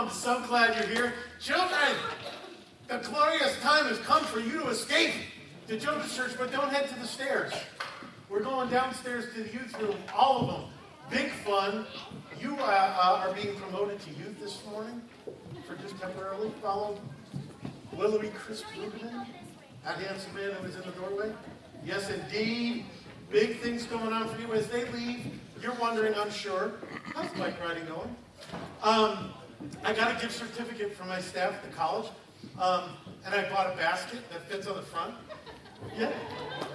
I'm so glad you're here. Children, the glorious time has come for you to escape to Children's Church, but don't head to the stairs. We're going downstairs to the youth room, all of them. Big fun. You uh, uh, are being promoted to youth this morning for just temporarily. Follow Willoughby Chris Rubin, that handsome man who was in the doorway. Yes, indeed. Big things going on for you as they leave. You're wondering, I'm sure, how's bike riding going? Um, I got a gift certificate from my staff at the college, um, and I bought a basket that fits on the front. Yeah,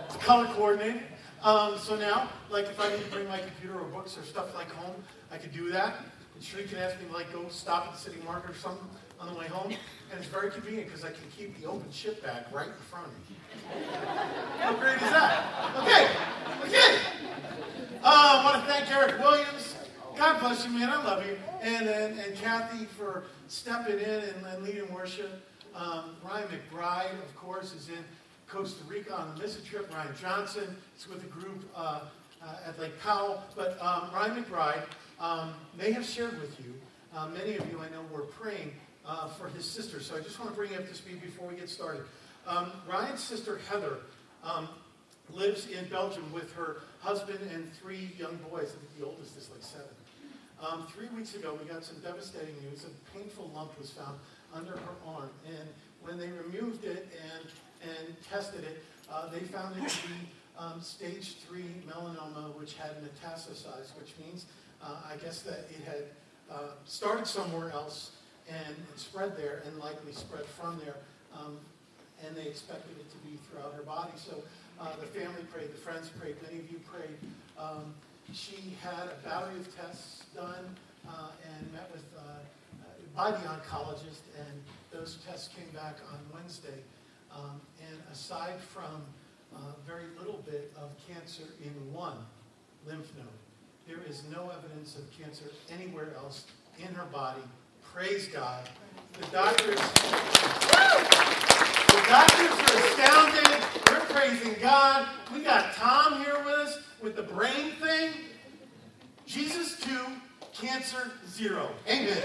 it's color coordinated. Um, so now, like if I need to bring my computer or books or stuff like home, I could do that. And Sheree can ask me to like go stop at the city market or something on the way home. And it's very convenient because I can keep the open chip bag right in front of me. How great is that? Okay, okay. Uh, I want to thank Eric Williams. God bless you, man. I love you. And, and, and Kathy for stepping in and, and leading worship. Um, Ryan McBride, of course, is in Costa Rica on the mission trip. Ryan Johnson is with a group uh, uh, at Lake Powell. But um, Ryan McBride um, may have shared with you, uh, many of you I know were praying uh, for his sister. So I just want to bring you up to speed before we get started. Um, Ryan's sister, Heather, um, lives in Belgium with her husband and three young boys. I think the oldest is like seven. Um, three weeks ago, we got some devastating news. A painful lump was found under her arm. And when they removed it and and tested it, uh, they found it to be um, stage three melanoma, which had metastasized, which means uh, I guess that it had uh, started somewhere else and, and, spread there, and likely spread from there. Um, and they expected it to be throughout her body. So uh, the family prayed, the friends prayed, many of you prayed. Um, she had a battery of tests done uh, and met with uh, by the oncologist, and those tests came back on Wednesday. Um, and aside from uh, very little bit of cancer in one lymph node, there is no evidence of cancer anywhere else in her body. Praise God. The doctors, the doctors are astounded. We're praising God. We got Tom here with us with the brain thing. Jesus 2, cancer 0. Amen.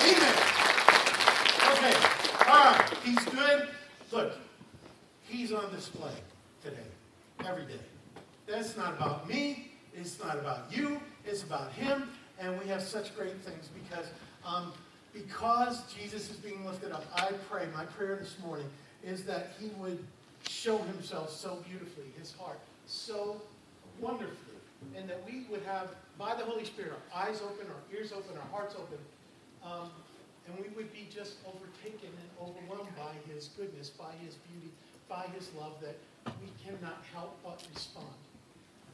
Amen. Okay. All right, he's good. Look, he's on display today, every day. That's not about me. It's not about you. It's about him. And we have such great things because um, because Jesus is being lifted up. I pray. My prayer this morning is that he would show himself so beautifully, his heart so wonderfully, and that we would have, by the Holy Spirit, our eyes open, our ears open, our hearts open. Um, and we would be just overtaken and overwhelmed by his goodness, by his beauty, by his love that we cannot help but respond.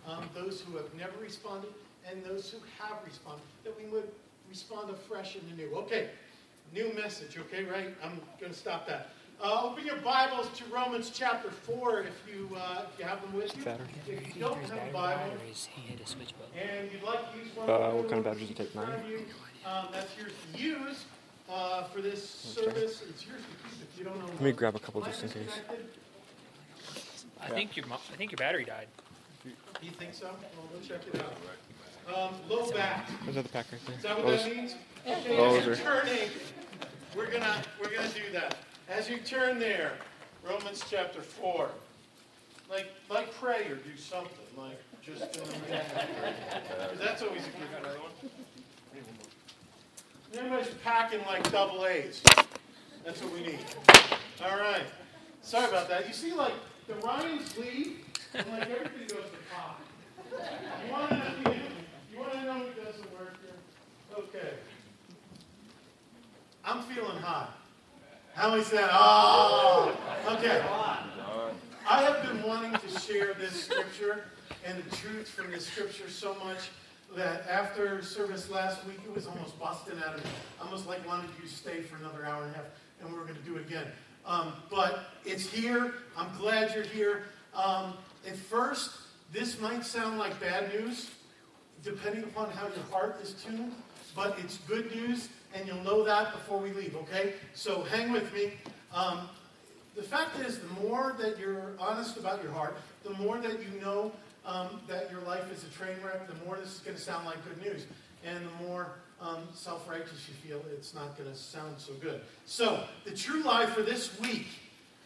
Um, those who have never responded and those who have responded, that we would respond afresh and anew. Okay, new message, okay, right? I'm going to stop that. Uh, open your Bibles to Romans chapter 4 if you, uh, if you have them with you. If you don't have a Bible and you'd like to use one, uh, what kind of batteries do you take? Nine? Um, that's yours to use uh, for this service. It's yours to keep if you don't know. Let me grab a couple just in case. I think your I think your battery died. Do you think so? Well, we'll check it out. Um, low back. There's another pack right there. Is that what that means? Okay, as you're turning, we're gonna we're gonna do that. As you turn there, Romans chapter four. Like like pray or do something. Like just. That's always a good one. Everybody's packing like double A's. That's what we need. All right. Sorry about that. You see, like, the Ryans leave, and like everything goes to pot. You want to know, you want to know who doesn't work here? Okay. I'm feeling hot. How many said, oh, okay. I have been wanting to share this scripture and the truth from this scripture so much that after service last week, it was almost busting out of me. Almost like wanted you to stay for another hour and a half, and we were going to do it again. Um, but it's here. I'm glad you're here. Um, at first, this might sound like bad news, depending upon how your heart is tuned, but it's good news, and you'll know that before we leave, okay? So hang with me. Um, the fact is, the more that you're honest about your heart, the more that you know um, that your life is a train wreck, the more this is going to sound like good news. And the more um, self righteous you feel, it's not going to sound so good. So, the true lie for this week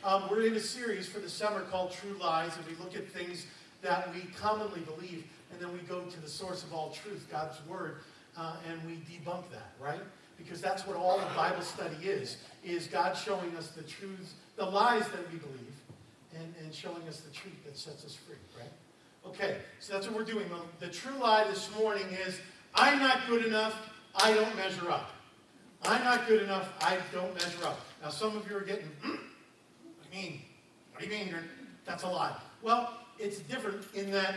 um, we're in a series for the summer called True Lies, and we look at things that we commonly believe, and then we go to the source of all truth, God's Word, uh, and we debunk that, right? Because that's what all the Bible study is, is God showing us the truths, the lies that we believe, and, and showing us the truth that sets us free, right? Okay, so that's what we're doing. The true lie this morning is, I'm not good enough, I don't measure up. I'm not good enough, I don't measure up. Now some of you are getting, "I mean? What do you mean? That's a lie. Well, it's different in that,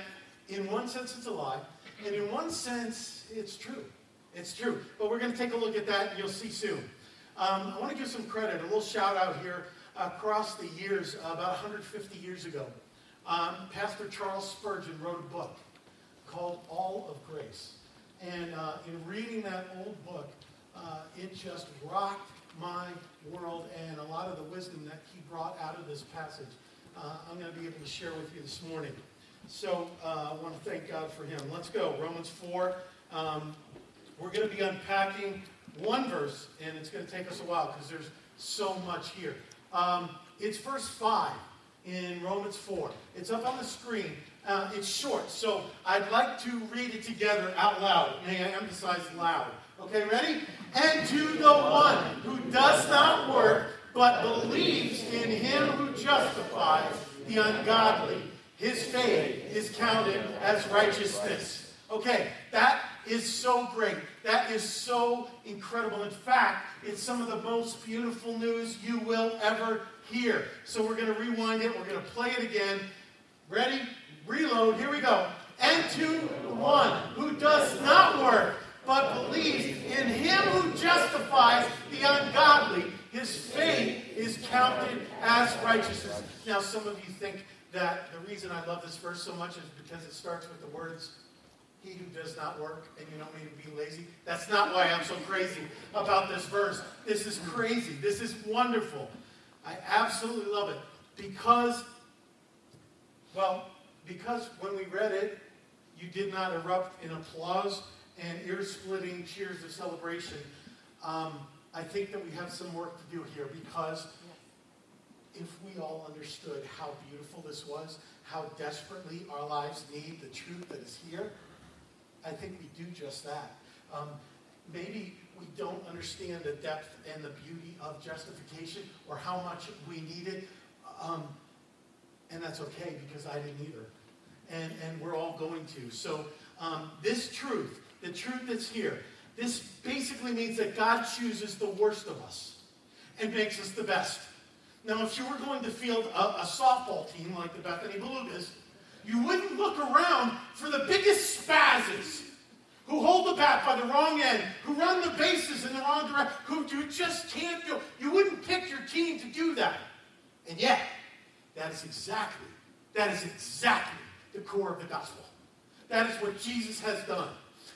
in one sense, it's a lie, and in one sense, it's true. It's true. But we're going to take a look at that, and you'll see soon. Um, I want to give some credit, a little shout out here across the years, about 150 years ago. Um, Pastor Charles Spurgeon wrote a book called All of Grace. And uh, in reading that old book, uh, it just rocked my world and a lot of the wisdom that he brought out of this passage. Uh, I'm going to be able to share with you this morning. So uh, I want to thank God for him. Let's go. Romans 4. Um, we're going to be unpacking one verse, and it's going to take us a while because there's so much here. Um, it's verse 5 in Romans 4. It's up on the screen. Uh, it's short, so I'd like to read it together out loud. May I emphasize loud? Okay, ready? And to the one who does not work, but believes in him who justifies the ungodly, his faith is counted as righteousness. Okay, that is so great. That is so incredible. In fact, it's some of the most beautiful news you will ever hear. So we're going to rewind it. We're going to play it again. Ready? Reload. Here we go. And to one who does not work, but believes in him who justifies the ungodly, his faith is counted as righteousness. Now, some of you think that the reason I love this verse so much is because it starts with the words, he who does not work, and you don't mean to be lazy. That's not why I'm so crazy about this verse. This is crazy. This is wonderful. I absolutely love it because, well, because when we read it, you did not erupt in applause and ear-splitting cheers of celebration. Um, I think that we have some work to do here because if we all understood how beautiful this was, how desperately our lives need the truth that is here, I think we do just that. Um, maybe we don't understand the depth and the beauty of justification or how much we need it. Um, and that's okay because I didn't either. And, and we're all going to. So um, this truth the truth that's here. This basically means that God chooses the worst of us and makes us the best. Now, if you were going to field a, a softball team like the Bethany Belugas, you wouldn't look around for the biggest spazzes who hold the bat by the wrong end, who run the bases in the wrong direction, who you just can't do. You wouldn't pick your team to do that. And yet, that is exactly, that is exactly the core of the gospel. That is what Jesus has done.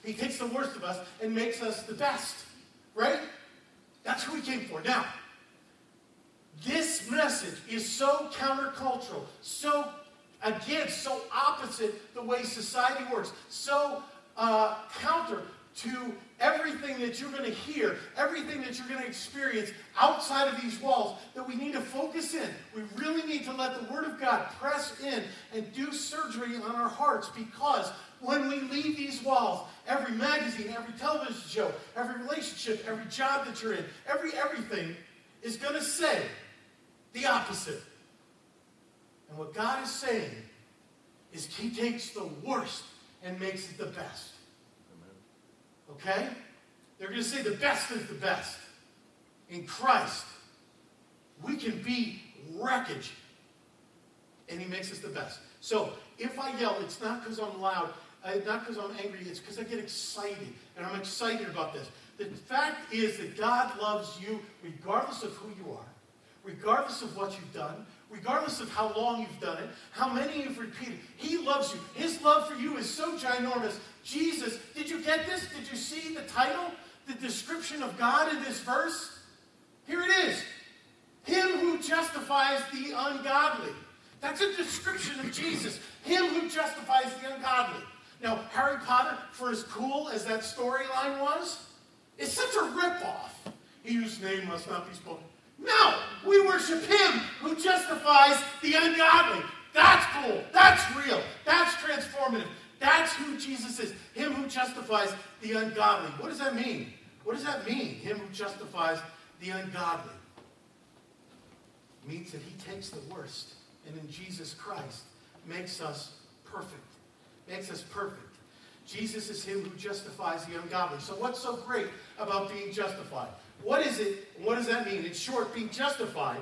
He takes the worst of us and makes us the best. Right? That's who he came for. Now, this message is so countercultural, so, again, so opposite the way society works, so uh, counter to everything that you're going to hear, everything that you're going to experience outside of these walls, that we need to focus in. We really need to let the Word of God press in and do surgery on our hearts because when we leave these walls, every magazine, every television show, every relationship, every job that you're in, every everything is going to say the opposite. And what God is saying is He takes the worst and makes it the best. Okay? They're going to say the best is the best. In Christ, we can be wreckage. And He makes us the best. So, if I yell, it's not because I'm loud, uh, not because I'm angry, it's because I get excited. And I'm excited about this. The fact is that God loves you regardless of who you are, regardless of what you've done, regardless of how long you've done it, how many you've repeated. He loves you. His love for you is so ginormous. Jesus, did you get this? Did you see the title, the description of God in this verse? Here it is Him who justifies the ungodly. That's a description of Jesus. Him who justifies the ungodly. Now, Harry Potter, for as cool as that storyline was, is such a ripoff. he whose name must not be spoken. No, we worship him who justifies the ungodly. That's cool. That's real. That's transformative. That's who Jesus is. Him who justifies the ungodly. What does that mean? What does that mean? Him who justifies the ungodly. It means that he takes the worst and in Jesus Christ makes us perfect. Makes us perfect. Jesus is him who justifies the ungodly. So what's so great about being justified? What is it? What does that mean? In short, being justified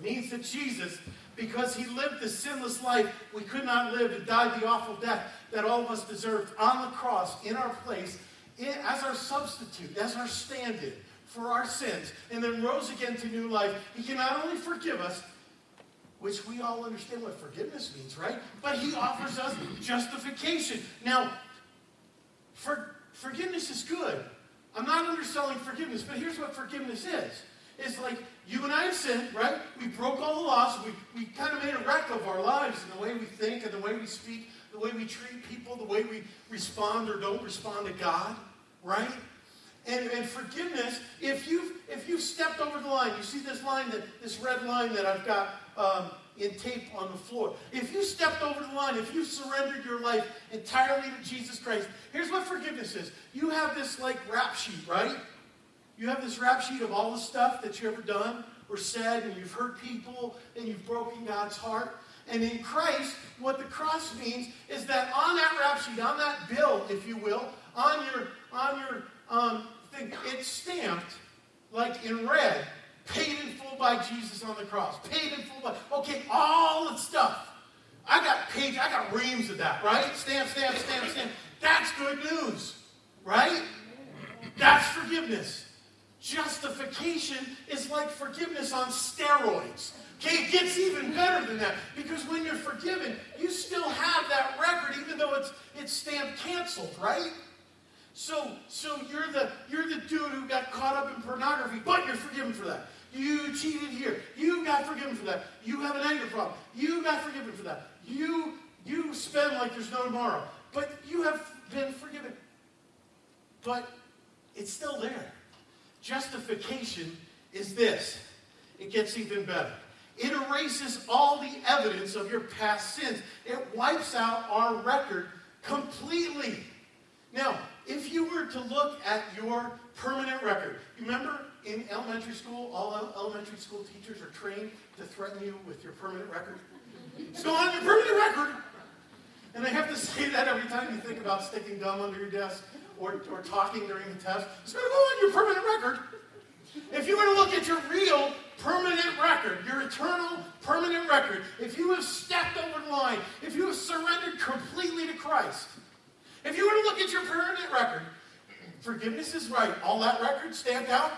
means that Jesus, because he lived the sinless life we could not live and died the awful death that all of us deserved on the cross in our place, as our substitute, as our stand-in for our sins, and then rose again to new life, he can not only forgive us, which we all understand what forgiveness means, right? But he offers us justification. Now, for, forgiveness is good. I'm not underselling forgiveness, but here's what forgiveness is. It's like you and I have sinned, right? We broke all the laws. We, we kind of made a wreck of our lives and the way we think and the way we speak, the way we treat people, the way we respond or don't respond to God, right? And, and forgiveness, if you've, if you've stepped over the line, you see this line, that, this red line that I've got um, in tape on the floor. If you stepped over the line, if you surrendered your life entirely to Jesus Christ, here's what forgiveness is. You have this like rap sheet, right? You have this rap sheet of all the stuff that you've ever done or said, and you've hurt people, and you've broken God's heart. And in Christ, what the cross means is that on that rap sheet, on that bill, if you will, on your on your um, thing, it's stamped like in red by Jesus on the cross. Paid in full by, okay, all the stuff. I got page, I got reams of that, right? Stamp, stamp, stamp, stamp. That's good news, right? That's forgiveness. Justification is like forgiveness on steroids. Okay, it gets even better than that because when you're forgiven, you still have that record, even though it's it's stamped canceled, right? So, so you're the you're the dude who got caught up in pornography, but you're forgiven for that. You cheated here. You got forgiven for that. You have an anger problem. You got forgiven for that. You you spend like there's no tomorrow. But you have been forgiven. But it's still there. Justification is this. It gets even better. It erases all the evidence of your past sins. It wipes out our record completely. Now, if you were to look at your permanent record, remember in elementary school, all elementary school teachers are trained to threaten you with your permanent record. Going on your permanent record. And they have to say that every time you think about sticking gum under your desk or, or talking during the test. It's going to go on your permanent record. If you were to look at your real permanent record, your eternal permanent record, if you have stepped over the line, if you have surrendered completely to Christ, if you were to look at your permanent record, forgiveness is right. All that record stamped out,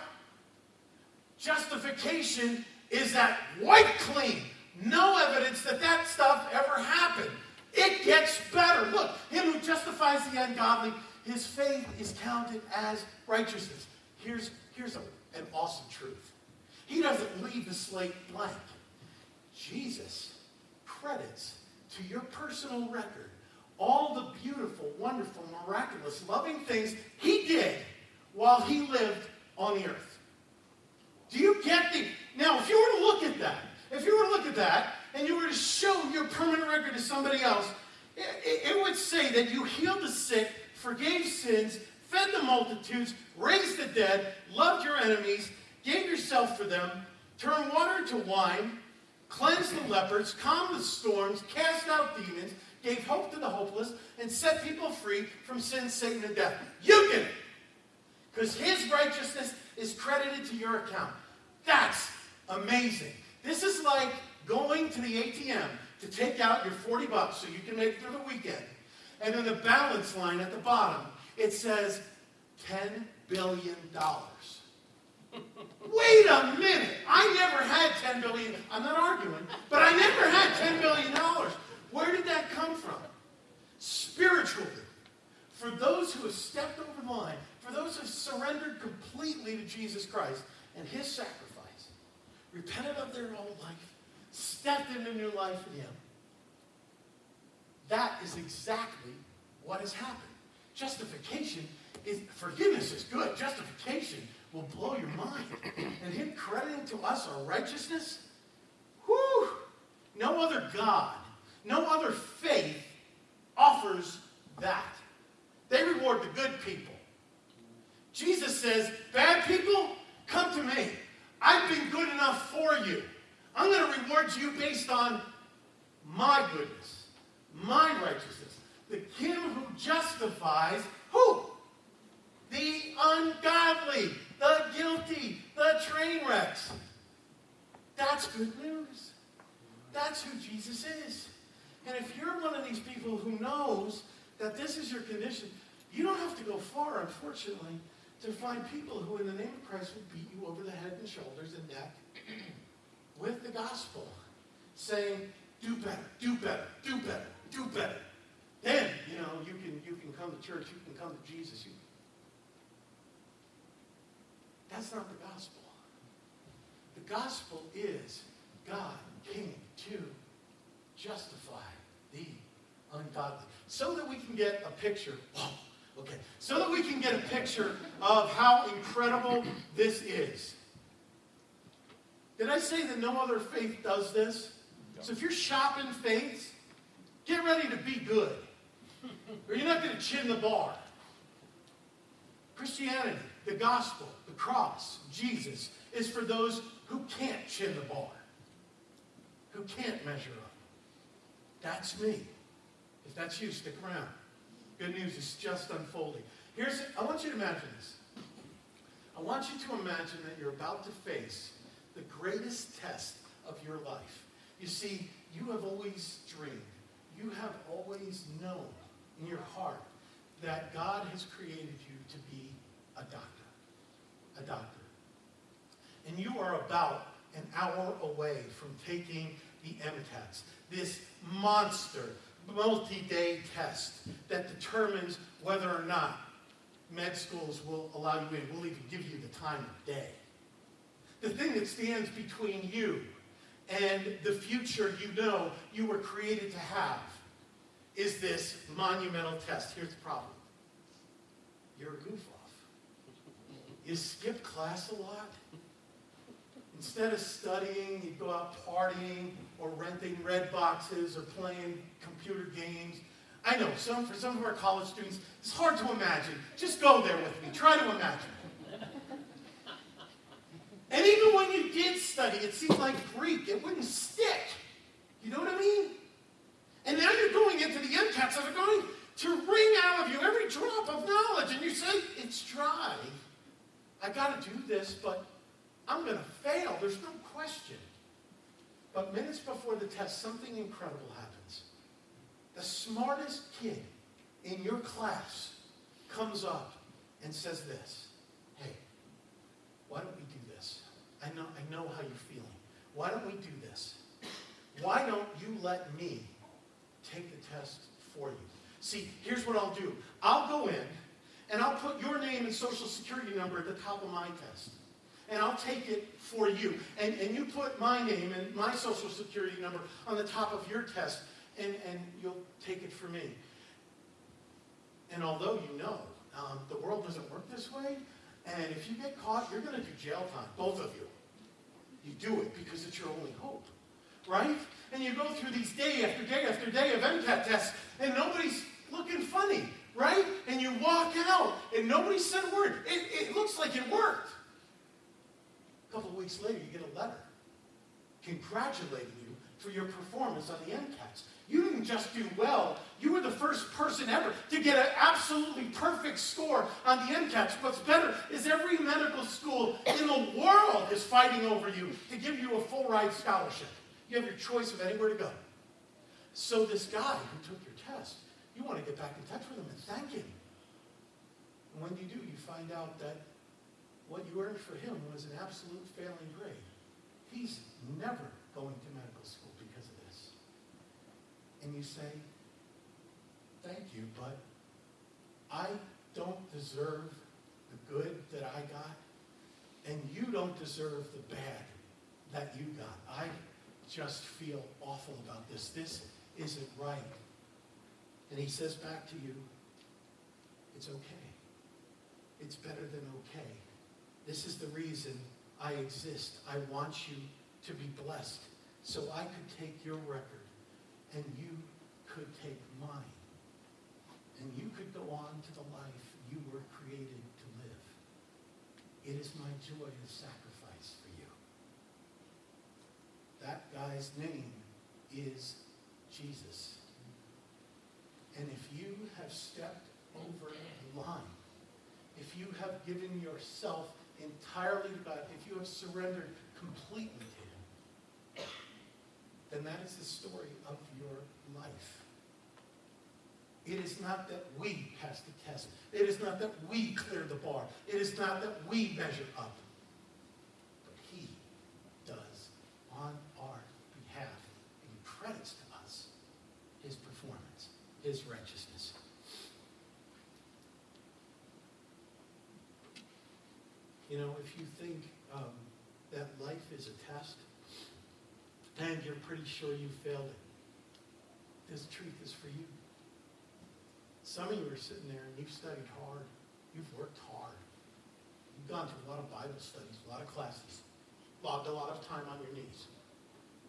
Justification is that white clean. No evidence that that stuff ever happened. It gets better. Look, him who justifies the ungodly, his faith is counted as righteousness. Here's, here's a, an awesome truth. He doesn't leave the slate blank. Jesus credits to your personal record all the beautiful, wonderful, miraculous, loving things he did while he lived on the earth. Do you get the. Now, if you were to look at that, if you were to look at that, and you were to show your permanent record to somebody else, it, it, it would say that you healed the sick, forgave sins, fed the multitudes, raised the dead, loved your enemies, gave yourself for them, turned water into wine, cleansed the lepers, calmed the storms, cast out demons, gave hope to the hopeless, and set people free from sin, Satan, and death. You did it. Because his righteousness is credited to your account. That's amazing. This is like going to the ATM to take out your 40 bucks so you can make it through the weekend. And then the balance line at the bottom, it says $10 billion. Wait a minute. I never had 10 billion. I'm not arguing, but I never had $10 billion. Where did that come from? Spiritually. For those who have stepped over the line, for those who have surrendered completely to Jesus Christ and his sacrifice, repented of their old life, stepped into new life in him. That is exactly what has happened. Justification is, forgiveness is good. Justification will blow your mind. And Him crediting to us our righteousness? Whew! No other God, no other faith offers that. They reward the good people. Jesus says, Bad people, come to me. I've been good enough for you. I'm going to reward you based on my goodness, my righteousness. The Him who justifies who? The ungodly, the guilty, the train wrecks. That's good news. That's who Jesus is. And if you're one of these people who knows that this is your condition, you don't have to go far, unfortunately, to find people who, in the name of Christ, would beat you over the head and shoulders and neck with the gospel, saying, do better, do better, do better, do better. Then, you know, you can, you can come to church, you can come to Jesus. You... That's not the gospel. The gospel is God came to justify the ungodly. So that we can get a picture. Oh, okay. So that we can get a picture of how incredible this is. Did I say that no other faith does this? So if you're shopping faiths, get ready to be good. Or you're not going to chin the bar. Christianity, the gospel, the cross, Jesus, is for those who can't chin the bar, who can't measure up. That's me. If that's you, stick around. Good news is just unfolding. Here's, I want you to imagine this. I want you to imagine that you're about to face the greatest test of your life. You see, you have always dreamed, you have always known in your heart that God has created you to be a doctor. A doctor. And you are about an hour away from taking the MCATs, this monster multi-day test that determines whether or not med schools will allow you in. We'll even give you the time of day. The thing that stands between you and the future you know you were created to have is this monumental test. Here's the problem. You're a goof off. You skip class a lot. Instead of studying, you go out partying or renting red boxes or playing computer games. I know, some, for some of our college students, it's hard to imagine. Just go there with me. Try to imagine. And even when you did study, it seemed like Greek. It wouldn't stick. You know what I mean? And now you're going into the MCATs that are going to wring out of you every drop of knowledge. And you say, it's dry. I got to do this, but I'm going to fail. There's no question. But minutes before the test, something incredible happens. The smartest kid in your class comes up and says this Hey, why don't we do this? I know, I know how you're feeling. Why don't we do this? Why don't you let me take the test for you? See, here's what I'll do I'll go in and I'll put your name and social security number at the top of my test. And I'll take it for you. And, and you put my name and my social security number on the top of your test, and, and you'll take it for me. And although you know um, the world doesn't work this way, and if you get caught, you're going to do jail time, both of you. You do it because it's your only hope, right? And you go through these day after day after day of MCAT tests, and nobody's looking funny, right? And you walk out, and nobody said a word. It, it looks like it worked. A couple of weeks later, you get a letter congratulating you for your performance on the MCATs. You didn't just do well, you were the first person ever to get an absolutely perfect score on the MCATs. What's better is every medical school in the world is fighting over you to give you a full ride scholarship. You have your choice of anywhere to go. So, this guy who took your test, you want to get back in touch with him and thank him. And when you do, you find out that what you earned for him was an absolute failing grade. He's never going to medical school because of this. And you say, thank you, but I don't deserve the good that I got, and you don't deserve the bad that you got. I just feel awful about this. This isn't right. And he says back to you, it's okay. It's better than okay. This is the reason I exist. I want you to be blessed. So I could take your record and you could take mine. And you could go on to the life you were created to live. It is my joy to sacrifice for you. That guy's name is Jesus. And if you have stepped over the line, if you have given yourself entirely to God, if you have surrendered completely to Him, then that is the story of your life. It is not that we pass the test. It is not that we clear the bar. It is not that we measure up. But He does on our behalf and credits to us His performance, His righteousness. You know, if you think um, that life is a test and you're pretty sure you failed it, this truth is for you. Some of you are sitting there and you've studied hard. You've worked hard. You've gone to a lot of Bible studies, a lot of classes, logged a lot of time on your knees.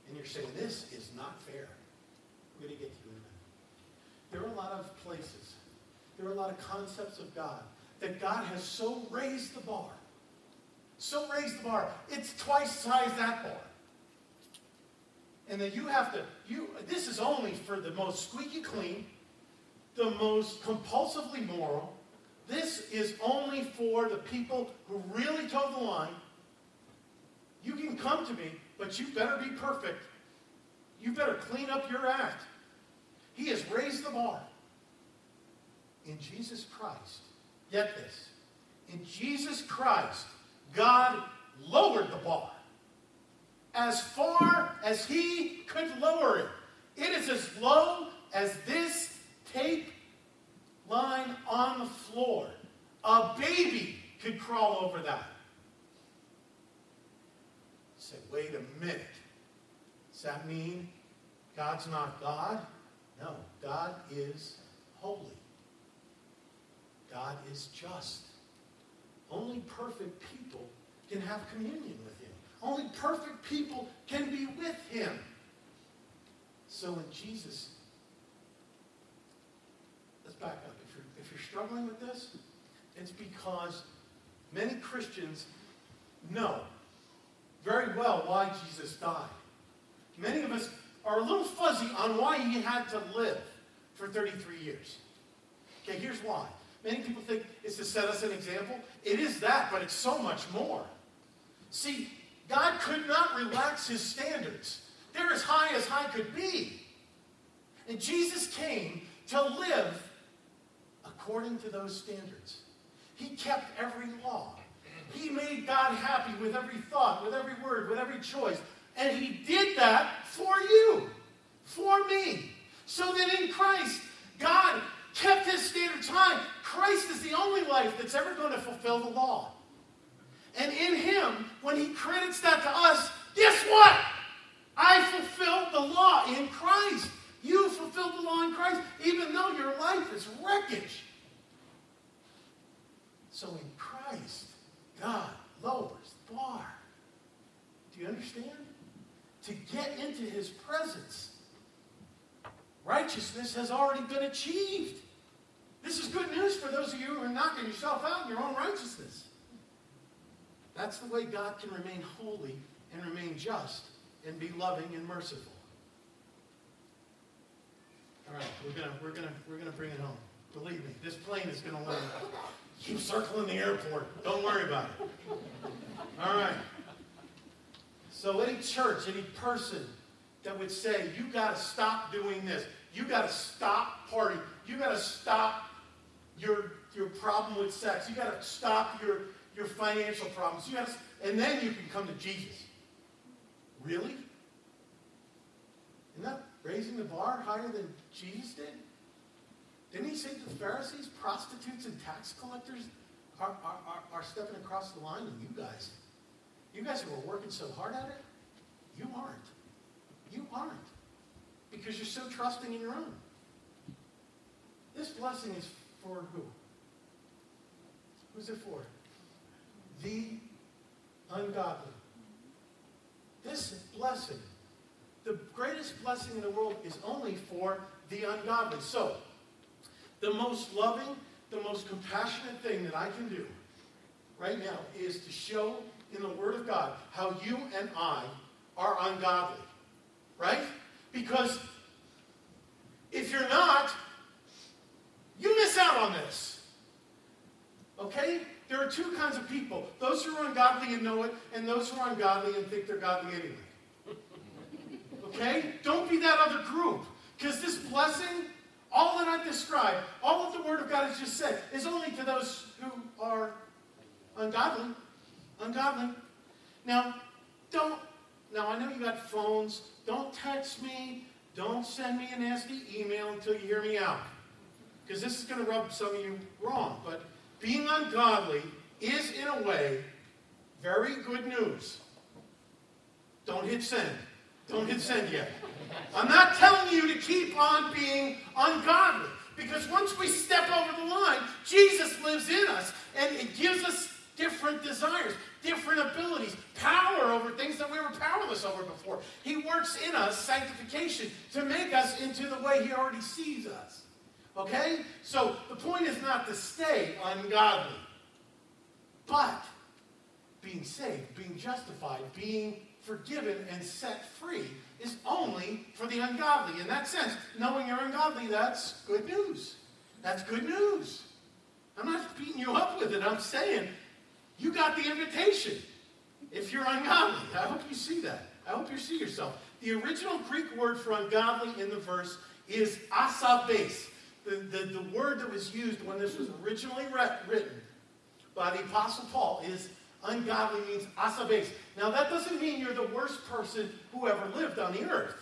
And you're saying, this is not fair. We're going to get to you in a minute. There are a lot of places, there are a lot of concepts of God that God has so raised the bar so raise the bar. It's twice size that bar. And then you have to, you this is only for the most squeaky clean, the most compulsively moral. This is only for the people who really toe the line. You can come to me, but you better be perfect. You better clean up your act. He has raised the bar. In Jesus Christ, get this. In Jesus Christ, God lowered the bar as far as he could lower it. It is as low as this tape line on the floor. A baby could crawl over that. Say, wait a minute. Does that mean God's not God? No, God is holy. God is just. Only perfect people can have communion with him. Only perfect people can be with him. So when Jesus, let's back up. If you're, if you're struggling with this, it's because many Christians know very well why Jesus died. Many of us are a little fuzzy on why he had to live for 33 years. Okay, here's why. Many people think it's to set us an example. It is that, but it's so much more. See, God could not relax his standards. They're as high as high could be. And Jesus came to live according to those standards. He kept every law. He made God happy with every thought, with every word, with every choice. And he did that for you, for me. So that in Christ, God kept his standards high. Christ is the only life that's ever going to fulfill the law. And in him, when he credits that to us, guess what? I fulfilled the law in Christ. You fulfilled the law in Christ, even though your life is wreckage. So in Christ, God lowers the bar. Do you understand? To get into his presence, righteousness has already been achieved. This is good news for those of are knocking yourself out in your own righteousness. That's the way God can remain holy and remain just and be loving and merciful. All right, we're gonna we're gonna we're gonna bring it home. Believe me, this plane is gonna land. Keep circling the airport. Don't worry about it. All right. So any church, any person that would say, you got to stop doing this. You got to stop partying. You got to stop your, your problem with sex. You got to stop your, your financial problems. You got to, and then you can come to Jesus. Really? Isn't that raising the bar higher than Jesus did? Didn't he say to the Pharisees, prostitutes and tax collectors are, are, are, are stepping across the line, and you guys, you guys who are working so hard at it, you aren't. You aren't. Because you're so trusting in your own. This blessing is for who? Who's it for? The ungodly. This blessing, the greatest blessing in the world, is only for the ungodly. So, the most loving, the most compassionate thing that I can do right now is to show in the Word of God how you and I are ungodly. Right? Because if you're not, you miss out on this. Okay? There are two kinds of people those who are ungodly and know it, and those who are ungodly and think they're godly anyway. Okay? Don't be that other group. Because this blessing, all that I've described, all that the Word of God has just said, is only to those who are ungodly. Ungodly. Now, don't, now I know you got phones. Don't text me. Don't send me a nasty email until you hear me out. Because this is going to rub some of you wrong. But being ungodly is, in a way, very good news. Don't hit send. Don't hit send yet. I'm not telling you to keep on being ungodly. Because once we step over the line, Jesus lives in us and it gives us different desires, different abilities, power over things that we were powerless over before. He works in us sanctification to make us into the way He already sees us. Okay? So the point is not to stay ungodly, but being saved, being justified, being forgiven and set free is only for the ungodly. In that sense, knowing you're ungodly, that's good news. That's good news. I'm not beating you up with it. I'm saying you got the invitation if you're ungodly. I hope you see that. I hope you see yourself. The original Greek word for ungodly in the verse is asebes. The, the, the word that was used when this was originally written by the Apostle Paul is ungodly means asebes. Now, that doesn't mean you're the worst person who ever lived on the earth.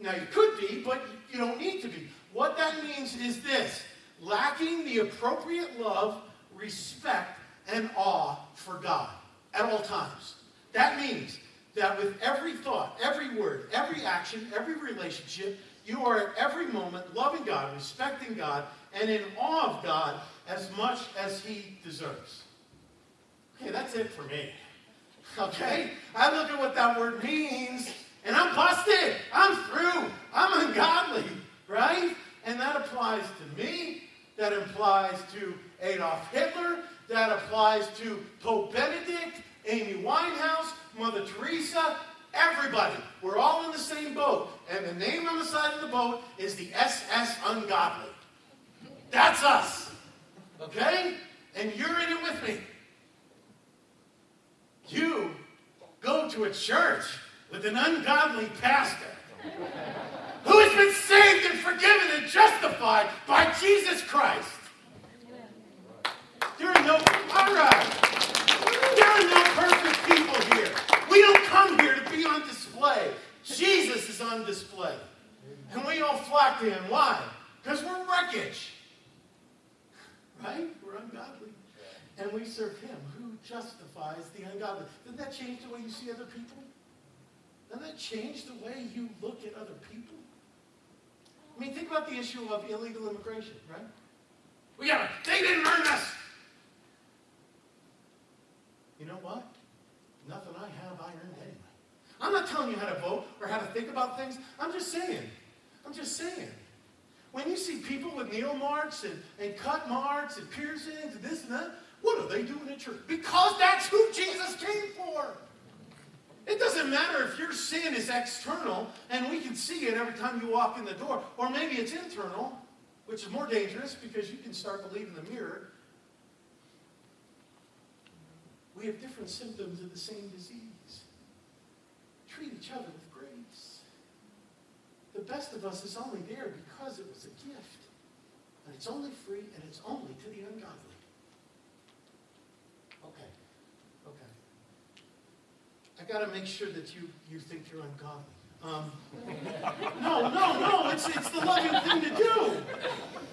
Now, you could be, but you don't need to be. What that means is this lacking the appropriate love, respect, and awe for God at all times. That means that with every thought, every word, every action, every relationship, you are at every moment loving God, respecting God, and in awe of God as much as He deserves. Okay, that's it for me. Okay? I look at what that word means, and I'm busted. I'm through. I'm ungodly. Right? And that applies to me. That applies to Adolf Hitler. That applies to Pope Benedict, Amy Winehouse, Mother Teresa, everybody. We're all in the same boat. And the name on the side of the boat is the SS Ungodly. That's us. Okay? And you're in it with me. You go to a church with an ungodly pastor who has been saved and forgiven and justified by Jesus Christ. There are no, all right. There are no perfect people here. We don't come here to be on display. Jesus is on display. And we all flock to him. Why? Because we're wreckage. Right? We're ungodly. And we serve him who justifies the ungodly. Doesn't that change the way you see other people? Doesn't that change the way you look at other people? I mean, think about the issue of illegal immigration, right? We got they didn't earn us. You know what? Nothing I have, I earned anyway. I'm not telling you how to vote or how to think about things. I'm just saying. I'm just saying. When you see people with nail marks and, and cut marks and piercings and this and that, what are they doing in church? Because that's who Jesus came for. It doesn't matter if your sin is external and we can see it every time you walk in the door, or maybe it's internal, which is more dangerous because you can start believing the mirror we have different symptoms of the same disease. Treat each other with grace. The best of us is only there because it was a gift. And it's only free and it's only to the ungodly. Okay. Okay. I got to make sure that you, you think you're ungodly. Um, no, no, no. It's, it's the loving thing to do.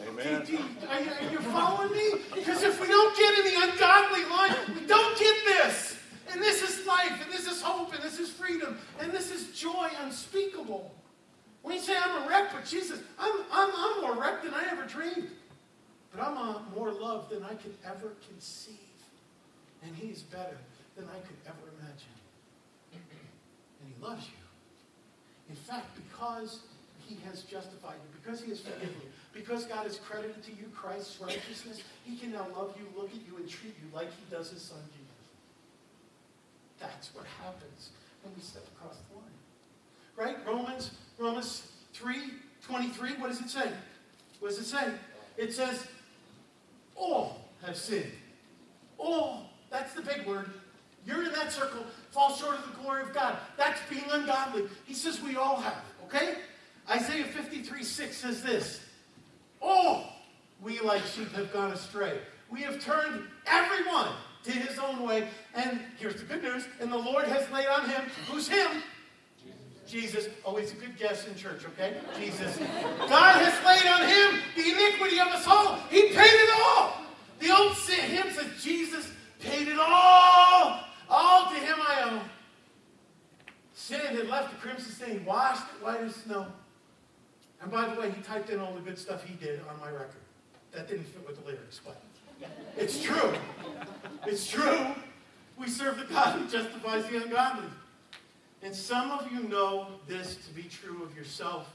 Amen. Do, do, are, you, are you following me? Because if we don't get in the ungodly line, we don't get this. And this is life, and this is hope, and this is freedom, and this is joy unspeakable. When you say I'm a wreck, but Jesus, I'm, I'm, I'm more wrecked than I ever dreamed. But I'm a, more loved than I could ever conceive. And He's better. than I could ever imagine. And He loves you. In fact, because He has justified you, because He has forgiven you, because God has credited to you Christ's righteousness, He can now love you, look at you, and treat you like He does His Son Jesus. That's what happens when we step across the line. Right? Romans, Romans 3, 23, what does it say? What does it say? It says, all have sinned. All. That's the big word. You're in that circle, fall short of the glory of God. That's being ungodly. He says we all have, okay? Isaiah 53, 6 says this. All we like sheep have gone astray. We have turned everyone to his own way. And here's the good news. And the Lord has laid on him, who's him? Jesus. Always oh, a good guess in church, okay? Jesus. God has laid on him the iniquity of us all. He paid it all. The old hymn says, Jesus paid it all. All to him I owe. Sin had left a crimson stain, washed it white as snow. And by the way, he typed in all the good stuff he did on my record. That didn't fit with the lyrics, but it's true. It's true. We serve the God who justifies the ungodly. And some of you know this to be true of yourself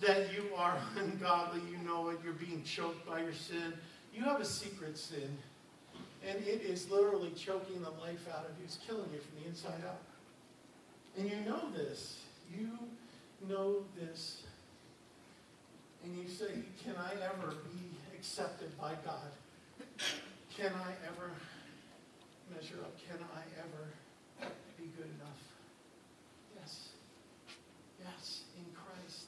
that you are ungodly. You know it. You're being choked by your sin. You have a secret sin, and it is literally choking the life out of you. It's killing you from the inside out. And you know this. You know this. And you say, Can I ever be accepted by God? Can I ever measure up? Can I ever be good enough? Yes. Yes, in Christ.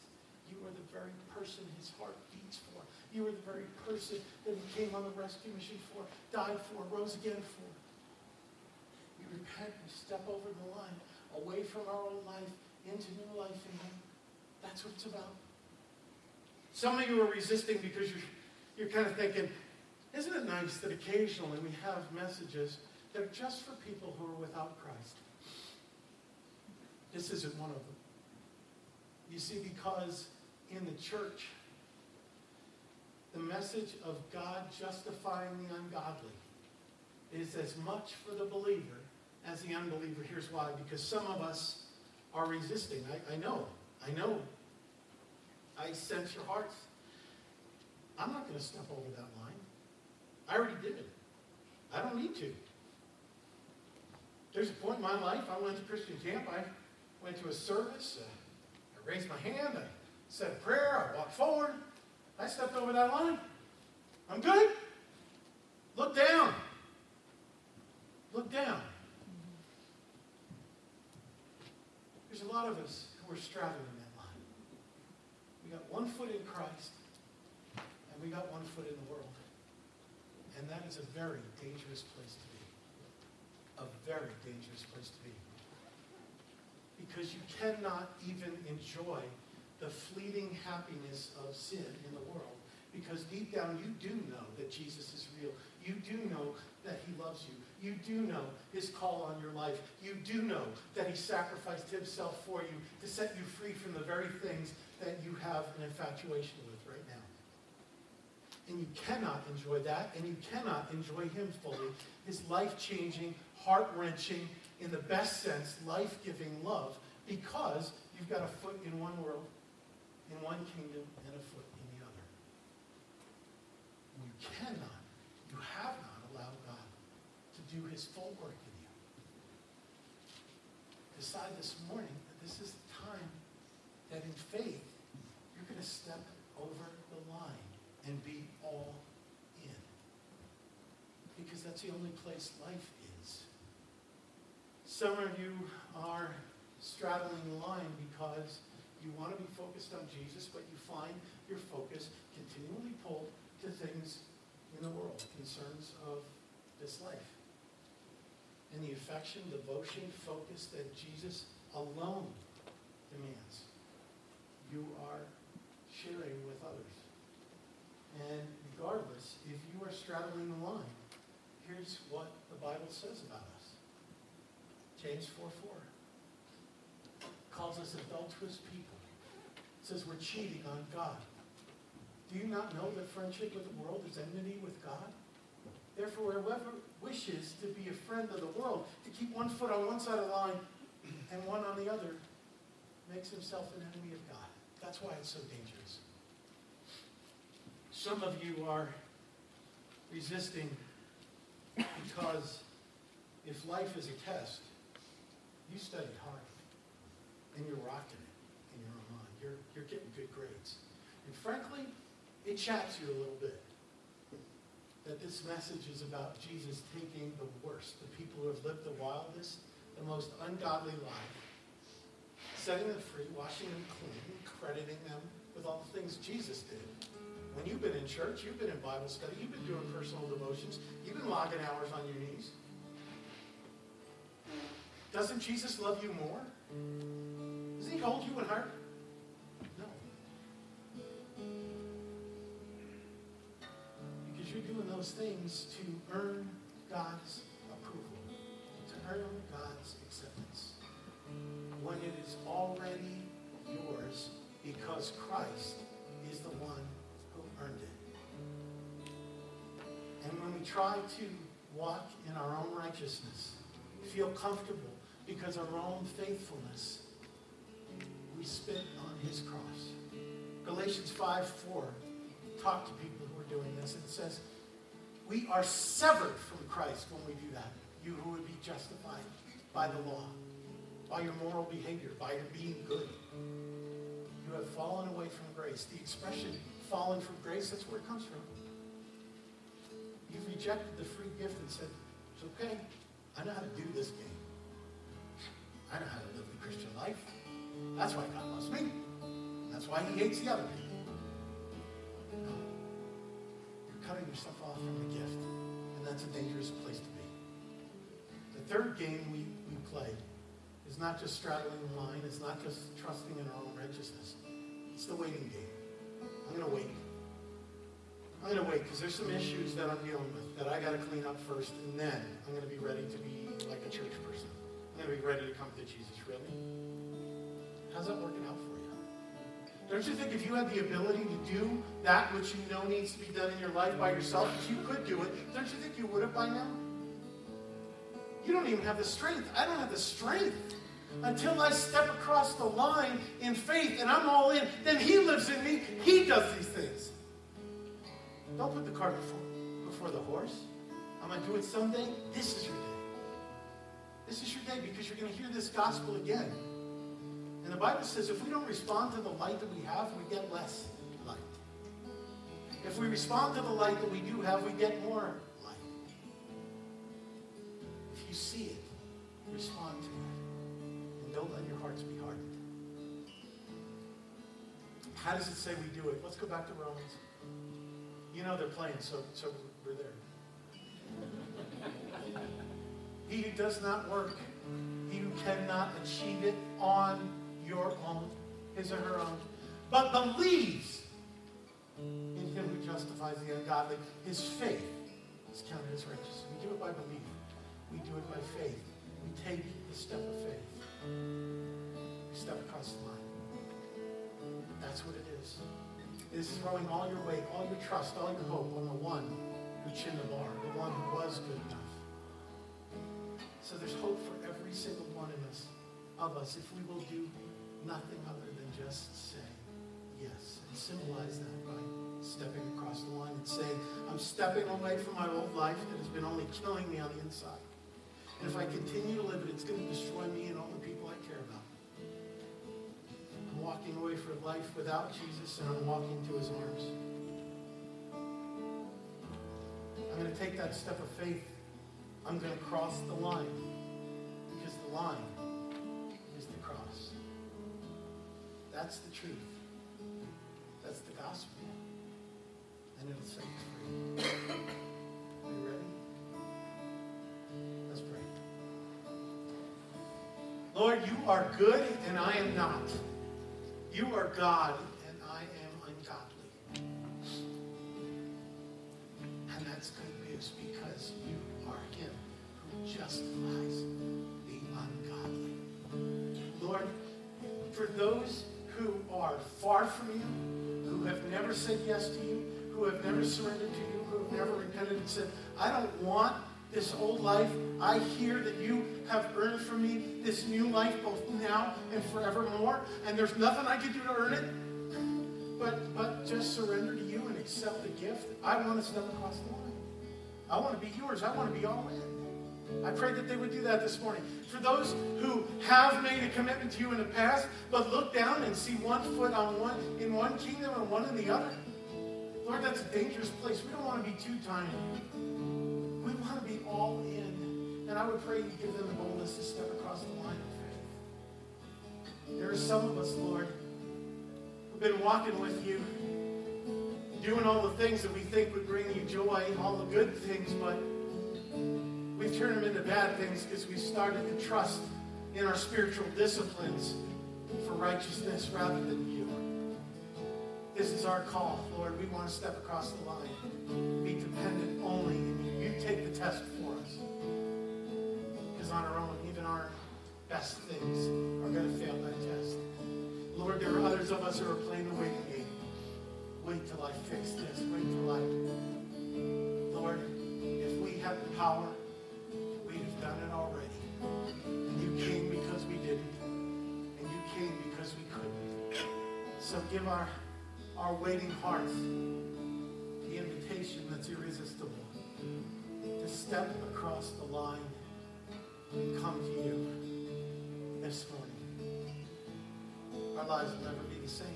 You are the very person his heart beats for. You are the very person that he came on the rescue mission for, died for, rose again for. We repent, we step over the line, away from our old life, into new life in him. That's what it's about. Some of you are resisting because you're, you're kind of thinking, isn't it nice that occasionally we have messages that are just for people who are without Christ? This isn't one of them. You see, because in the church, the message of God justifying the ungodly is as much for the believer as the unbeliever. Here's why. Because some of us are resisting. I, I know. I know. I sense your hearts. I'm not going to step over that line. I already did it. I don't need to. There's a point in my life, I went to Christian camp, I went to a service, uh, I raised my hand, I said a prayer, I walked forward, I stepped over that line. I'm good. Look down. Look down. There's a lot of us who are straddling that line. We got one foot in Christ, and we got one foot in the world. And that is a very dangerous place to be. A very dangerous place to be. Because you cannot even enjoy the fleeting happiness of sin in the world. Because deep down you do know that Jesus is real. You do know that he loves you. You do know his call on your life. You do know that he sacrificed himself for you to set you free from the very things that you have an infatuation with right now. And you cannot enjoy that, and you cannot enjoy him fully. His life-changing, heart-wrenching, in the best sense, life-giving love, because you've got a foot in one world, in one kingdom, and a foot in the other. You cannot, you have not allowed God to do his full work in you. Decide this morning that this is the time that in faith you're going to step over the line and be all in. Because that's the only place life is. Some of you are straddling the line because you want to be focused on Jesus, but you find your focus continually pulled to things in the world, concerns of this life. And the affection, devotion, focus that Jesus alone demands, you are sharing with others. And regardless, if you are straddling the line, here's what the Bible says about us. James 4 4 calls us adulterous people. Says we're cheating on God. Do you not know that friendship with the world is enmity with God? Therefore, whoever wishes to be a friend of the world, to keep one foot on one side of the line and one on the other, makes himself an enemy of God. That's why it's so dangerous. Some of you are resisting because if life is a test, you studied hard and you're rocking it in your own mind. You're, you're getting good grades. And frankly, it chaps you a little bit that this message is about Jesus taking the worst, the people who have lived the wildest, the most ungodly life, setting them free, washing them clean, crediting them with all the things Jesus did. When you've been in church, you've been in Bible study, you've been doing personal devotions, you've been logging hours on your knees. Doesn't Jesus love you more? Doesn't he hold you in heart? You're doing those things to earn God's approval, to earn God's acceptance. When it is already yours because Christ is the one who earned it. And when we try to walk in our own righteousness, feel comfortable because of our own faithfulness, we spit on his cross. Galatians 5 4 talk to people doing this. It says, We are severed from Christ when we do that. You who would be justified by the law, by your moral behavior, by your being good. You have fallen away from grace. The expression fallen from grace, that's where it comes from. You've rejected the free gift and said, It's okay. I know how to do this game. I know how to live the Christian life. That's why God loves me. That's why he hates the other people. Cutting yourself off from the gift. And that's a dangerous place to be. The third game we, we play is not just straddling the line. It's not just trusting in our own righteousness. It's the waiting game. I'm going to wait. I'm going to wait because there's some issues that I'm dealing with that I got to clean up first, and then I'm going to be ready to be like a church person. I'm going to be ready to come to Jesus. Really? How's that working out for you? Don't you think if you had the ability to do that which you know needs to be done in your life by yourself, you could do it, don't you think you would have by now? You don't even have the strength. I don't have the strength. Until I step across the line in faith and I'm all in, then He lives in me. He does these things. Don't put the cart before, before the horse. I'm going to do it someday. This is your day. This is your day because you're going to hear this gospel again. And the Bible says if we don't respond to the light that we have, we get less light. If we respond to the light that we do have, we get more light. If you see it, respond to it. And don't let your hearts be hardened. How does it say we do it? Let's go back to Romans. You know they're playing, so, so we're there. He who does not work, he who cannot achieve it on your own, his or her own, but believes in him who justifies the ungodly, his faith is counted as righteous. We do it by belief. We do it by faith. We take the step of faith. We step across the line. That's what it is. It is throwing all your weight, all your trust, all your hope on the one who chinned the bar, the one who was good enough. So there's hope for every single one of us, of us if we will do nothing other than just say yes and symbolize that by stepping across the line and saying, I'm stepping away from my old life that has been only killing me on the inside. And if I continue to live it, it's going to destroy me and all the people I care about. I'm walking away from life without Jesus and I'm walking to his arms. I'm going to take that step of faith. I'm going to cross the line because the line That's the truth. That's the gospel. And it'll set you free. Are you ready? Let's pray. Lord, you are good and I am not. You are God and I am ungodly. And that's good news because you are Him who justifies the ungodly. Lord, for those who are far from you, who have never said yes to you, who have never surrendered to you, who have never repented and said, I don't want this old life. I hear that you have earned for me this new life both now and forevermore, and there's nothing I can do to earn it but, but just surrender to you and accept the gift. I want to step across the line. I want to be yours. I want to be all in. I pray that they would do that this morning. For those who have made a commitment to you in the past, but look down and see one foot on one in one kingdom and one in the other. Lord, that's a dangerous place. We don't want to be too tiny. We want to be all in. And I would pray you give them the boldness to step across the line of faith. There are some of us, Lord, who've been walking with you, doing all the things that we think would bring you joy, all the good things, but we've turned them into bad things because we started to trust in our spiritual disciplines for righteousness rather than you. This is our call, Lord. We want to step across the line. Be dependent only in you. You take the test for us. Because on our own, even our best things are going to fail that test. Lord, there are others of us who are playing the waiting game. Wait till I fix this. Wait till I. Lord, if we have the power, done it already. And you came because we didn't. And you came because we couldn't. So give our, our waiting hearts the invitation that's irresistible to step across the line and come to you this morning. Our lives will never be the same.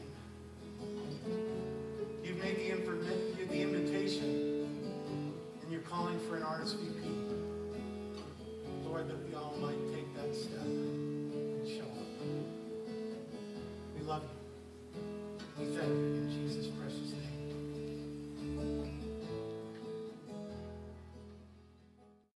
You've made the, the invitation, and you're calling for an RSVP. Lord, that we all might take that step and show up. We love you. We thank you,